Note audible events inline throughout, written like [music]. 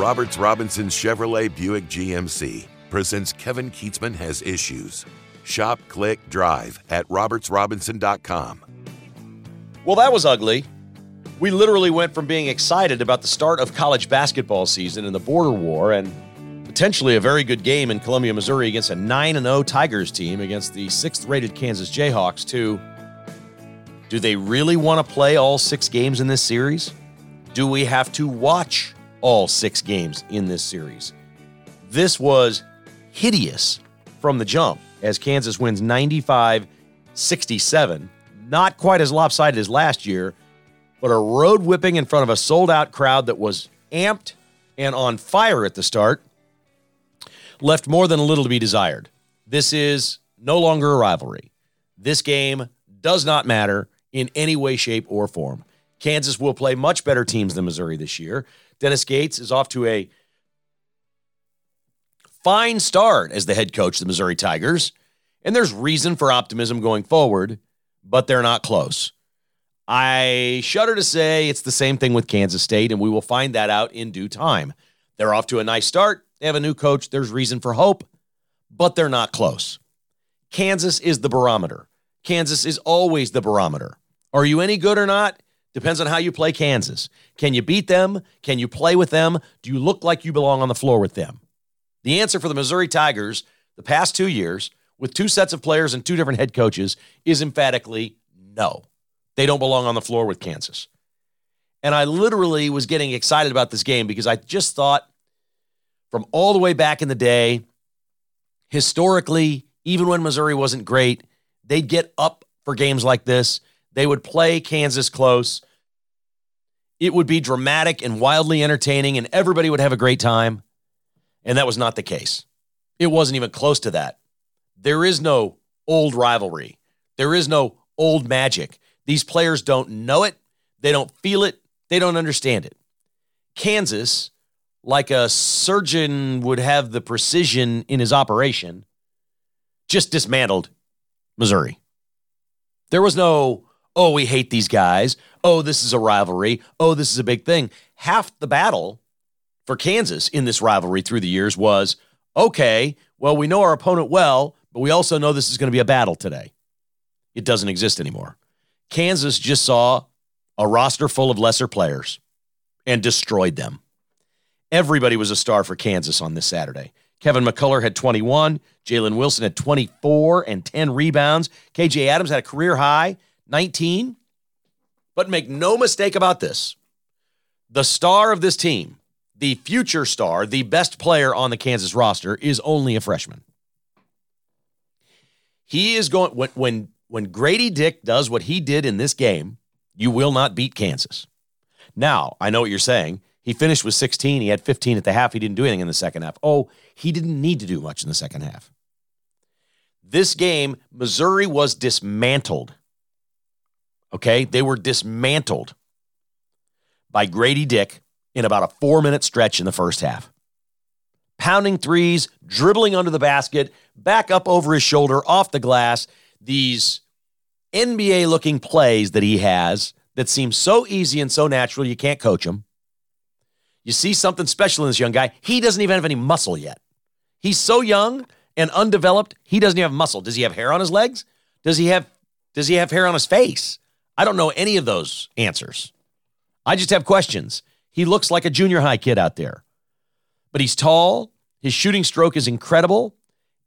Roberts Robinson Chevrolet Buick GMC presents Kevin Kietzman Has Issues. Shop, click, drive at robertsrobinson.com. Well, that was ugly. We literally went from being excited about the start of college basketball season and the border war and potentially a very good game in Columbia, Missouri against a 9 0 Tigers team against the sixth rated Kansas Jayhawks to do they really want to play all six games in this series? Do we have to watch all six games in this series? This was hideous from the jump as Kansas wins 95 67. Not quite as lopsided as last year, but a road whipping in front of a sold out crowd that was amped and on fire at the start left more than a little to be desired. This is no longer a rivalry. This game does not matter in any way, shape, or form. Kansas will play much better teams than Missouri this year. Dennis Gates is off to a fine start as the head coach of the Missouri Tigers, and there's reason for optimism going forward, but they're not close. I shudder to say it's the same thing with Kansas State, and we will find that out in due time. They're off to a nice start. They have a new coach. There's reason for hope, but they're not close. Kansas is the barometer. Kansas is always the barometer. Are you any good or not? Depends on how you play Kansas. Can you beat them? Can you play with them? Do you look like you belong on the floor with them? The answer for the Missouri Tigers the past two years, with two sets of players and two different head coaches, is emphatically no. They don't belong on the floor with Kansas. And I literally was getting excited about this game because I just thought from all the way back in the day, historically, even when Missouri wasn't great, they'd get up for games like this they would play Kansas close. It would be dramatic and wildly entertaining, and everybody would have a great time. And that was not the case. It wasn't even close to that. There is no old rivalry, there is no old magic. These players don't know it, they don't feel it, they don't understand it. Kansas, like a surgeon would have the precision in his operation, just dismantled Missouri. There was no oh, we hate these guys. Oh, this is a rivalry. Oh, this is a big thing. Half the battle for Kansas in this rivalry through the years was okay, well, we know our opponent well, but we also know this is going to be a battle today. It doesn't exist anymore. Kansas just saw a roster full of lesser players and destroyed them. Everybody was a star for Kansas on this Saturday. Kevin McCullar had 21. Jalen Wilson had 24 and 10 rebounds. KJ Adams had a career high 19. But make no mistake about this the star of this team, the future star, the best player on the Kansas roster, is only a freshman. He is going when when when Grady Dick does what he did in this game, you will not beat Kansas. Now, I know what you're saying. He finished with 16. He had 15 at the half. He didn't do anything in the second half. Oh, he didn't need to do much in the second half. This game, Missouri was dismantled Okay. They were dismantled by Grady Dick in about a four minute stretch in the first half. Pounding threes, dribbling under the basket, back up over his shoulder, off the glass. These NBA looking plays that he has that seem so easy and so natural, you can't coach him. You see something special in this young guy. He doesn't even have any muscle yet. He's so young and undeveloped, he doesn't have muscle. Does he have hair on his legs? Does he have does he have hair on his face? I don't know any of those answers. I just have questions. He looks like a junior high kid out there, but he's tall. His shooting stroke is incredible.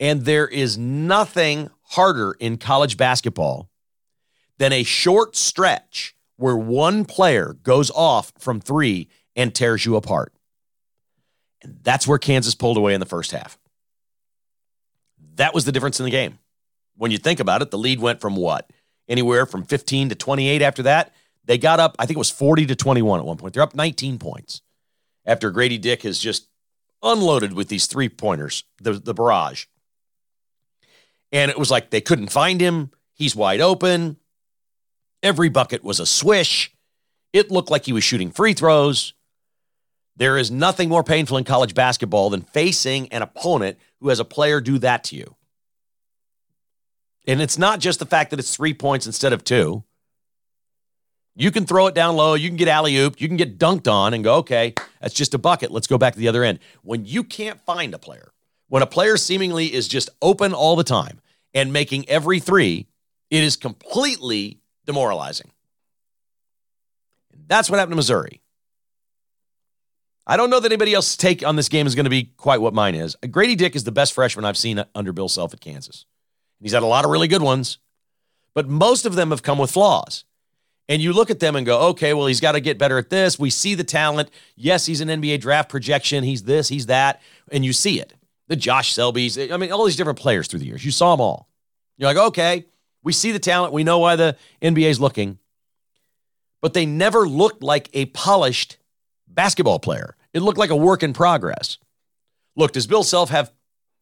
And there is nothing harder in college basketball than a short stretch where one player goes off from three and tears you apart. And that's where Kansas pulled away in the first half. That was the difference in the game. When you think about it, the lead went from what? Anywhere from 15 to 28 after that. They got up, I think it was 40 to 21 at one point. They're up 19 points after Grady Dick has just unloaded with these three pointers, the, the barrage. And it was like they couldn't find him. He's wide open. Every bucket was a swish. It looked like he was shooting free throws. There is nothing more painful in college basketball than facing an opponent who has a player do that to you. And it's not just the fact that it's three points instead of two. You can throw it down low, you can get alley oop, you can get dunked on and go, okay, that's just a bucket. Let's go back to the other end. When you can't find a player, when a player seemingly is just open all the time and making every three, it is completely demoralizing. That's what happened to Missouri. I don't know that anybody else's take on this game is going to be quite what mine is. Grady Dick is the best freshman I've seen under Bill Self at Kansas. He's had a lot of really good ones, but most of them have come with flaws. And you look at them and go, okay, well, he's got to get better at this. We see the talent. Yes, he's an NBA draft projection. He's this, he's that. And you see it. The Josh Selby's, I mean, all these different players through the years. You saw them all. You're like, okay, we see the talent. We know why the NBA is looking. But they never looked like a polished basketball player. It looked like a work in progress. Look, does Bill Self have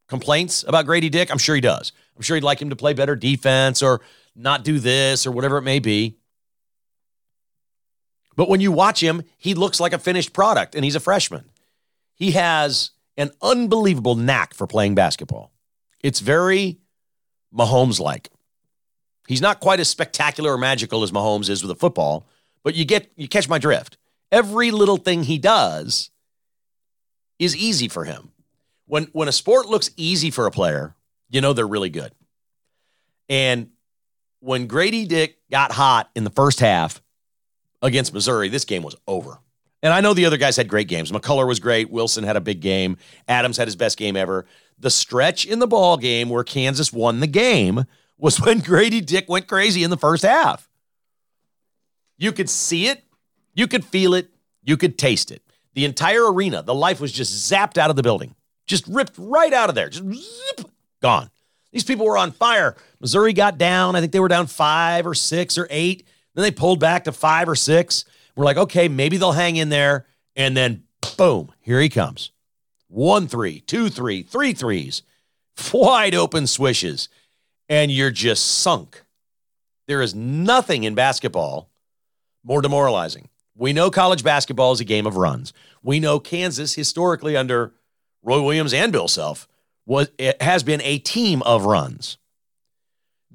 complaints about Grady Dick? I'm sure he does. I'm sure he'd like him to play better defense or not do this or whatever it may be. But when you watch him, he looks like a finished product and he's a freshman. He has an unbelievable knack for playing basketball. It's very Mahomes like. He's not quite as spectacular or magical as Mahomes is with a football, but you get you catch my drift. Every little thing he does is easy for him. When when a sport looks easy for a player, you know they're really good. And when Grady Dick got hot in the first half against Missouri, this game was over. And I know the other guys had great games. McCullar was great. Wilson had a big game. Adams had his best game ever. The stretch in the ball game where Kansas won the game was [laughs] when Grady Dick went crazy in the first half. You could see it, you could feel it, you could taste it. The entire arena, the life was just zapped out of the building, just ripped right out of there, just zip, gone. These people were on fire. Missouri got down. I think they were down five or six or eight. Then they pulled back to five or six. We're like, okay, maybe they'll hang in there. And then, boom, here he comes. One three, two three, three threes, wide open swishes, and you're just sunk. There is nothing in basketball more demoralizing. We know college basketball is a game of runs. We know Kansas, historically under Roy Williams and Bill Self, was it has been a team of runs.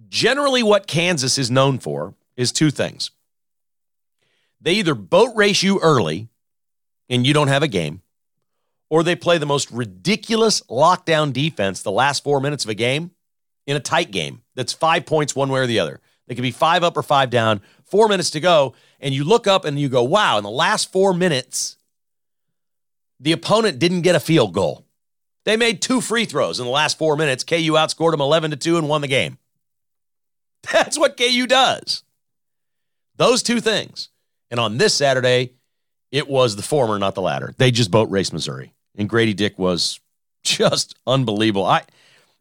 Generally, what Kansas is known for is two things. They either boat race you early and you don't have a game, or they play the most ridiculous lockdown defense the last four minutes of a game in a tight game that's five points one way or the other. They could be five up or five down, four minutes to go, and you look up and you go, wow, in the last four minutes, the opponent didn't get a field goal. They made two free throws in the last four minutes. KU outscored them 11 to 2 and won the game. [laughs] That's what KU does. Those two things. And on this Saturday, it was the former, not the latter. They just boat raced Missouri. And Grady Dick was [laughs] just unbelievable. I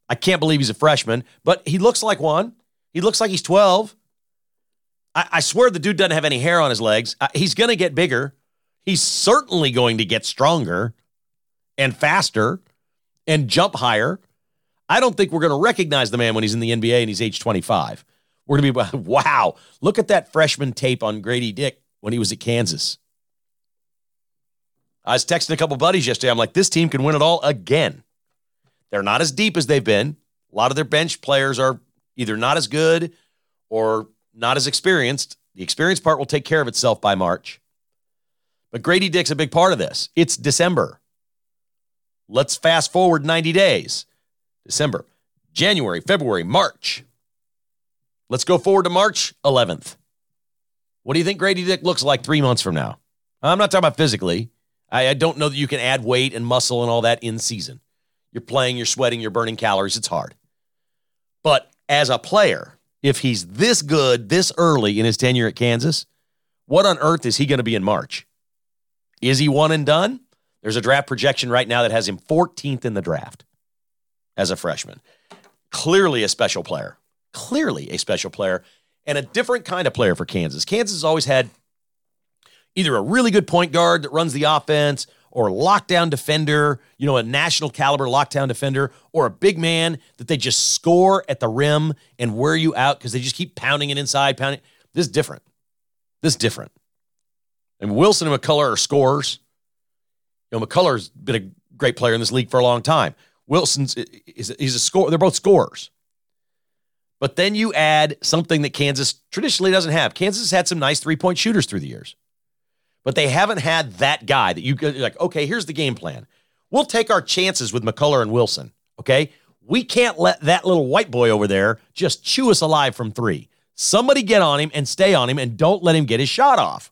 I can't believe he's a freshman, but he looks like one. He looks like he's 12. I, I swear the dude doesn't have any hair on his legs. Uh, he's going to get bigger. He's certainly going to get stronger and faster and jump higher. I don't think we're going to recognize the man when he's in the NBA and he's age 25. We're going to be, [laughs] wow, look at that freshman tape on Grady Dick when he was at Kansas. I was texting a couple buddies yesterday. I'm like, this team can win it all again. They're not as deep as they've been. A lot of their bench players are either not as good or not as experienced. The experience part will take care of itself by March. But Grady Dick's a big part of this. It's December. Let's fast forward 90 days. December, January, February, March. Let's go forward to March 11th. What do you think Grady Dick looks like three months from now? I'm not talking about physically. I, I don't know that you can add weight and muscle and all that in season. You're playing, you're sweating, you're burning calories. It's hard. But as a player, if he's this good this early in his tenure at Kansas, what on earth is he going to be in March? Is he one and done? There's a draft projection right now that has him 14th in the draft as a freshman. Clearly a special player. Clearly a special player and a different kind of player for Kansas. Kansas has always had either a really good point guard that runs the offense or lockdown defender, you know, a national caliber lockdown defender, or a big man that they just score at the rim and wear you out because they just keep pounding it inside, pounding. This is different. This is different. And Wilson and McCullar are scorers. You know, McCullar's been a great player in this league for a long time. Wilson's is he's a score. They're both scorers. But then you add something that Kansas traditionally doesn't have. Kansas has had some nice three point shooters through the years, but they haven't had that guy that you like, okay, here's the game plan. We'll take our chances with McCullar and Wilson. Okay. We can't let that little white boy over there just chew us alive from three. Somebody get on him and stay on him and don't let him get his shot off.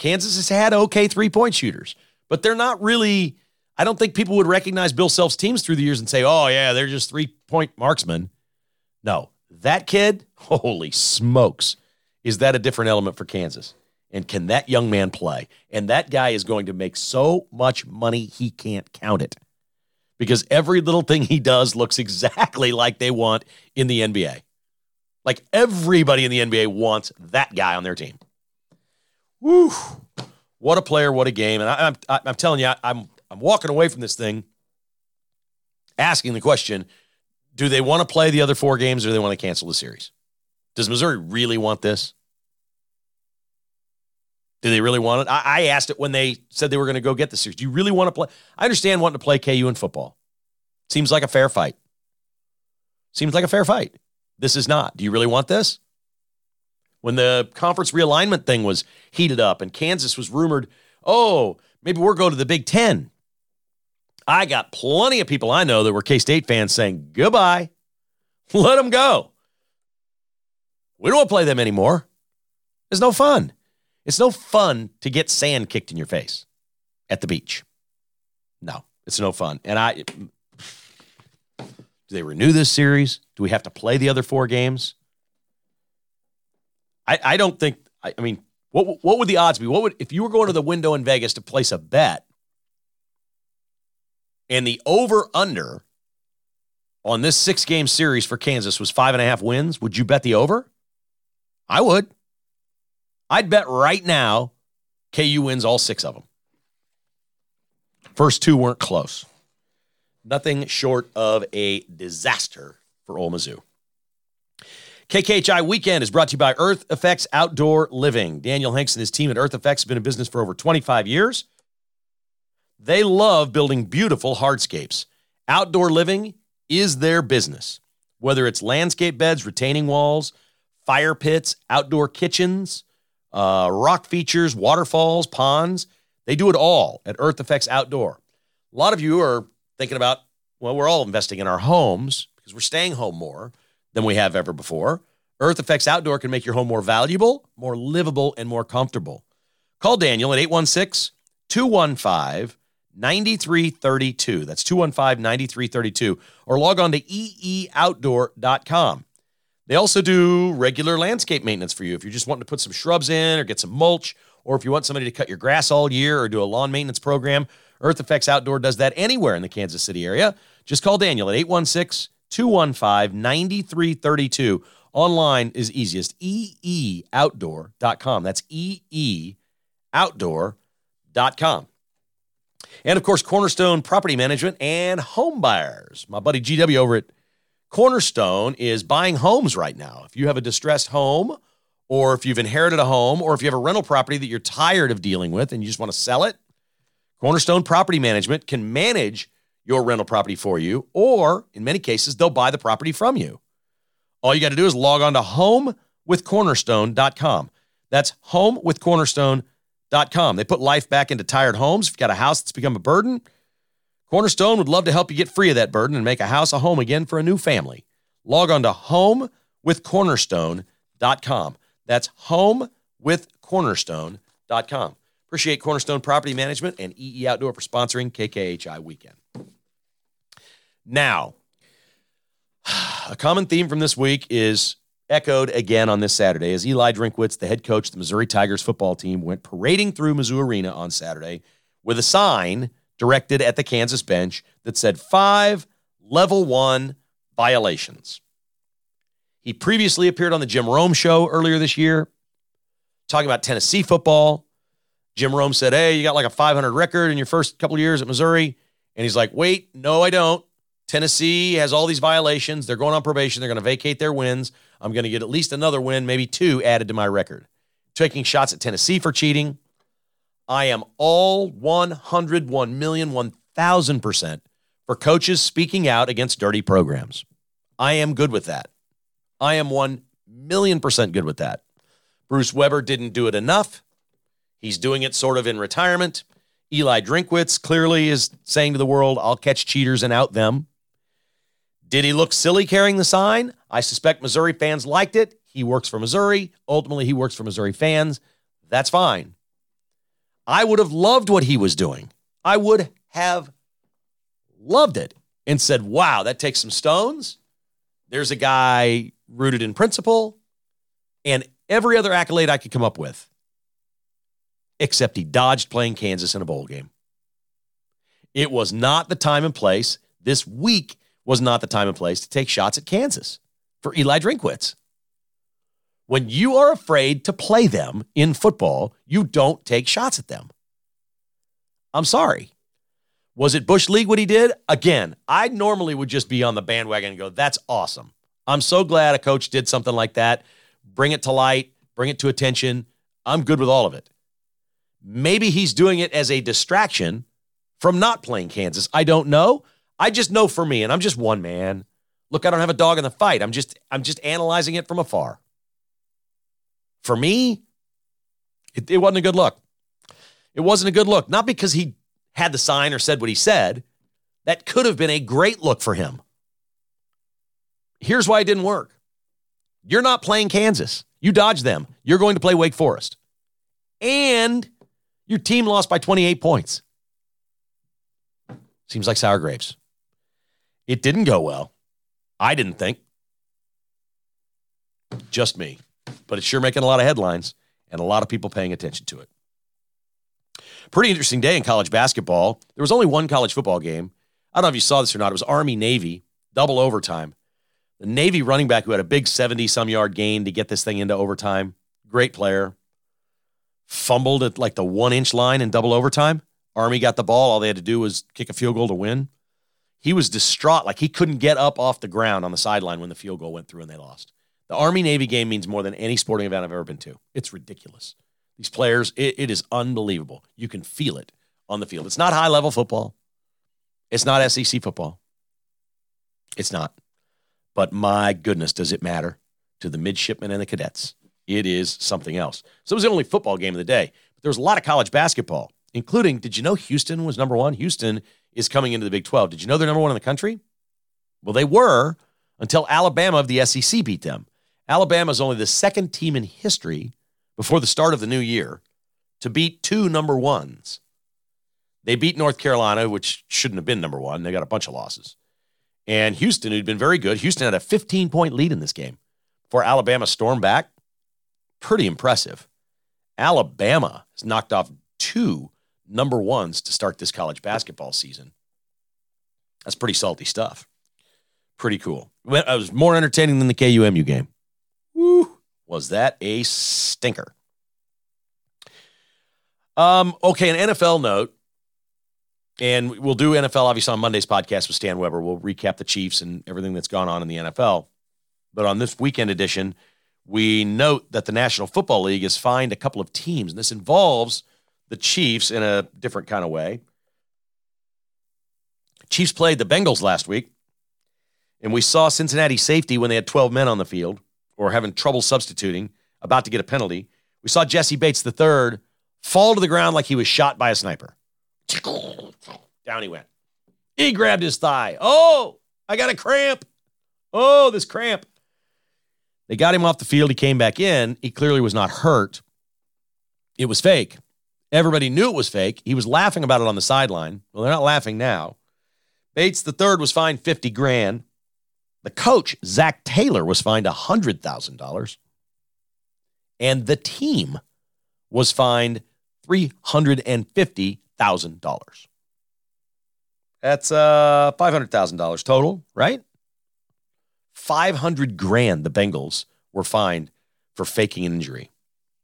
Kansas has had okay three point shooters, but they're not really. I don't think people would recognize Bill Self's teams through the years and say, oh, yeah, they're just three point marksmen. No, that kid, holy smokes, is that a different element for Kansas? And can that young man play? And that guy is going to make so much money, he can't count it. Because every little thing he does looks exactly like they want in the NBA. Like everybody in the NBA wants that guy on their team. Woo! What a player! What a game! And I, am I'm, I'm telling you, I, I'm I'm walking away from this thing, asking the question: Do they want to play the other four games, or do they want to cancel the series? Does Missouri really want this? Do they really want it? I, I asked it when they said they were going to go get the series. Do you really want to play? I understand wanting to play KU in football. Seems like a fair fight. Seems like a fair fight. This is not. Do you really want this? When the conference realignment thing was heated up and Kansas was rumored, oh, maybe we're going to the Big Ten. I got plenty of people I know that were K State fans saying, goodbye, [laughs] let them go. We don't want to play them anymore. It's no fun. It's no fun to get sand kicked in your face at the beach. No, it's no fun. And I, [sighs] do they renew this series? Do we have to play the other four games? I, I don't think, I, I mean, what, what would the odds be? What would, if you were going to the window in Vegas to place a bet and the over under on this six game series for Kansas was five and a half wins, would you bet the over? I would. I'd bet right now KU wins all six of them. First two weren't close. Nothing short of a disaster for Ole Mizzou. KKHI Weekend is brought to you by Earth Effects Outdoor Living. Daniel Hanks and his team at Earth Effects have been in business for over 25 years. They love building beautiful hardscapes. Outdoor living is their business. Whether it's landscape beds, retaining walls, fire pits, outdoor kitchens, uh, rock features, waterfalls, ponds. They do it all at Earth Effects Outdoor. A lot of you are thinking about, well, we're all investing in our homes because we're staying home more than we have ever before. Earth Effects Outdoor can make your home more valuable, more livable, and more comfortable. Call Daniel at 816 215 9332. That's 215 9332. Or log on to eeoutdoor.com. They also do regular landscape maintenance for you if you're just wanting to put some shrubs in or get some mulch, or if you want somebody to cut your grass all year or do a lawn maintenance program. Earth Effects Outdoor does that anywhere in the Kansas City area. Just call Daniel at 816 215 9332. Online is easiest eeoutdoor.com. That's eeoutdoor.com. And of course, Cornerstone Property Management and Home Buyers. My buddy GW over at Cornerstone is buying homes right now. If you have a distressed home, or if you've inherited a home, or if you have a rental property that you're tired of dealing with and you just want to sell it, Cornerstone Property Management can manage your rental property for you, or in many cases, they'll buy the property from you. All you got to do is log on to homewithcornerstone.com. That's homewithcornerstone.com. They put life back into tired homes. If you've got a house that's become a burden, Cornerstone would love to help you get free of that burden and make a house a home again for a new family. Log on to homewithcornerstone.com. That's homewithcornerstone.com. Appreciate Cornerstone Property Management and EE Outdoor for sponsoring KKHI Weekend. Now, a common theme from this week is echoed again on this Saturday as Eli Drinkwitz, the head coach of the Missouri Tigers football team, went parading through Mizzou Arena on Saturday with a sign directed at the Kansas bench that said five level one violations. He previously appeared on the Jim Rome show earlier this year, talking about Tennessee football. Jim Rome said, Hey, you got like a 500 record in your first couple years at Missouri. And he's like, Wait, no, I don't. Tennessee has all these violations. They're going on probation. They're going to vacate their wins. I'm going to get at least another win, maybe two added to my record. Taking shots at Tennessee for cheating. I am all 100, 1 million, 1000% for coaches speaking out against dirty programs. I am good with that. I am 1 million percent good with that. Bruce Weber didn't do it enough. He's doing it sort of in retirement. Eli Drinkwitz clearly is saying to the world, I'll catch cheaters and out them. Did he look silly carrying the sign? I suspect Missouri fans liked it. He works for Missouri. Ultimately, he works for Missouri fans. That's fine. I would have loved what he was doing. I would have loved it and said, wow, that takes some stones. There's a guy rooted in principle and every other accolade I could come up with, except he dodged playing Kansas in a bowl game. It was not the time and place. This week was not the time and place to take shots at Kansas for Eli Drinkwitz. When you are afraid to play them in football, you don't take shots at them. I'm sorry. Was it Bush League what he did? Again, I normally would just be on the bandwagon and go, that's awesome. I'm so glad a coach did something like that. Bring it to light, bring it to attention. I'm good with all of it. Maybe he's doing it as a distraction from not playing Kansas. I don't know. I just know for me, and I'm just one man. Look, I don't have a dog in the fight. I'm just I'm just analyzing it from afar. For me, it, it wasn't a good look. It wasn't a good look. Not because he had the sign or said what he said. That could have been a great look for him. Here's why it didn't work. You're not playing Kansas. You dodged them. You're going to play Wake Forest. And your team lost by 28 points. Seems like sour grapes. It didn't go well. I didn't think. Just me. But it's sure making a lot of headlines and a lot of people paying attention to it. Pretty interesting day in college basketball. There was only one college football game. I don't know if you saw this or not. It was Army Navy, double overtime. The Navy running back who had a big 70 some yard gain to get this thing into overtime, great player, fumbled at like the one inch line in double overtime. Army got the ball. All they had to do was kick a field goal to win. He was distraught, like he couldn't get up off the ground on the sideline when the field goal went through and they lost. The Army Navy game means more than any sporting event I've ever been to. It's ridiculous. These players, it, it is unbelievable. You can feel it on the field. It's not high level football, it's not SEC football. It's not. But my goodness, does it matter to the midshipmen and the cadets? It is something else. So it was the only football game of the day. But there was a lot of college basketball, including, did you know Houston was number one? Houston is coming into the Big 12. Did you know they're number one in the country? Well, they were until Alabama of the SEC beat them. Alabama is only the second team in history before the start of the new year to beat two number ones. They beat North Carolina, which shouldn't have been number one. They got a bunch of losses. And Houston, who'd been very good, Houston had a 15 point lead in this game before Alabama stormed back. Pretty impressive. Alabama has knocked off two number ones to start this college basketball season. That's pretty salty stuff. Pretty cool. It was more entertaining than the KUMU game. Woo, was that a stinker? Um, okay, an NFL note. And we'll do NFL obviously on Monday's podcast with Stan Weber. We'll recap the Chiefs and everything that's gone on in the NFL. But on this weekend edition, we note that the National Football League has fined a couple of teams, and this involves the Chiefs in a different kind of way. Chiefs played the Bengals last week, and we saw Cincinnati safety when they had 12 men on the field or having trouble substituting, about to get a penalty. We saw Jessie Bates III fall to the ground like he was shot by a sniper. Down he went. He grabbed his thigh. Oh, I got a cramp. Oh, this cramp. They got him off the field. He came back in. He clearly was not hurt. It was fake. Everybody knew it was fake. He was laughing about it on the sideline. Well, they're not laughing now. Bates the third was fined 50 grand. The coach, Zac Taylor, was fined $100,000. And the team was fined $350,000. That's uh $500,000 total, right? 500 grand the Bengals were fined for faking an injury.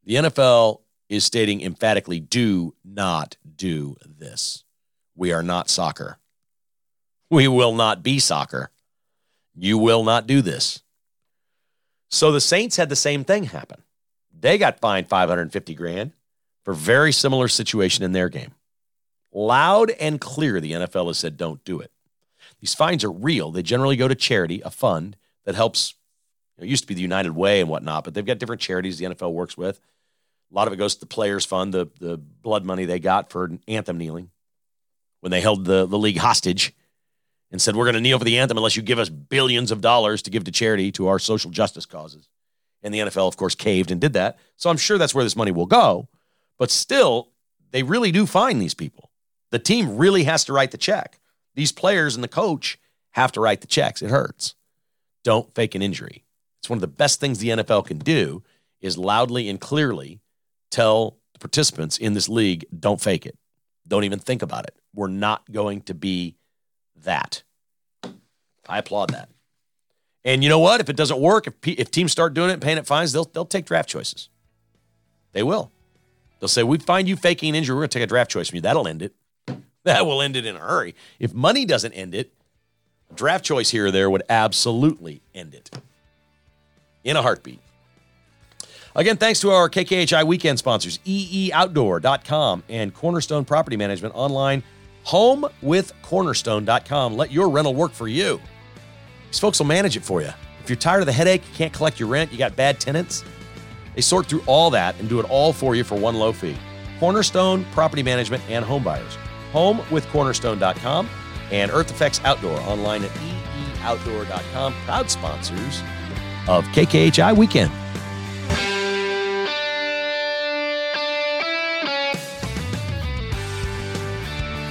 The NFL is stating emphatically do not do this. We are not soccer. We will not be soccer. You will not do this. So the Saints had the same thing happen. They got fined 550 grand for very similar situation in their game. Loud and clear, the NFL has said don't do it. These fines are real. They generally go to charity, a fund that helps. It used to be the United Way and whatnot, but they've got different charities the NFL works with. A lot of it goes to the Players Fund, the the blood money they got for anthem kneeling when they held the, the league hostage and said, We're going to kneel for the anthem unless you give us billions of dollars to give to charity to our social justice causes. And the NFL, of course, caved and did that. So I'm sure that's where this money will go. But still, they really do find these people. The team really has to write the check. These players and the coach have to write the checks. It hurts. Don't fake an injury. It's one of the best things the NFL can do is loudly and clearly tell the participants in this league, don't fake it. Don't even think about it. We're not going to be that. I applaud that. And you know what? If it doesn't work, if, if teams start doing it and paying it fines, they'll, they'll take draft choices. They will. They'll say, We find you faking an injury. We're going to take a draft choice from you. That'll end it. [laughs] That will end it in a hurry. If money doesn't end it, a draft choice here or there would absolutely end it in a heartbeat. Again, thanks to our KKHI weekend sponsors, eeoutdoor.com and Cornerstone Property Management online, homewithcornerstone.com. Let your rental work for you. These folks will manage it for you. If you're tired of the headache, you can't collect your rent, you got bad tenants, they sort through all that and do it all for you for one low fee. Cornerstone Property Management and Home Buyers. Homewithcornerstone.com and Earth Effects Outdoor online at eeoutdoor.com. Proud sponsors of KKHI Weekend.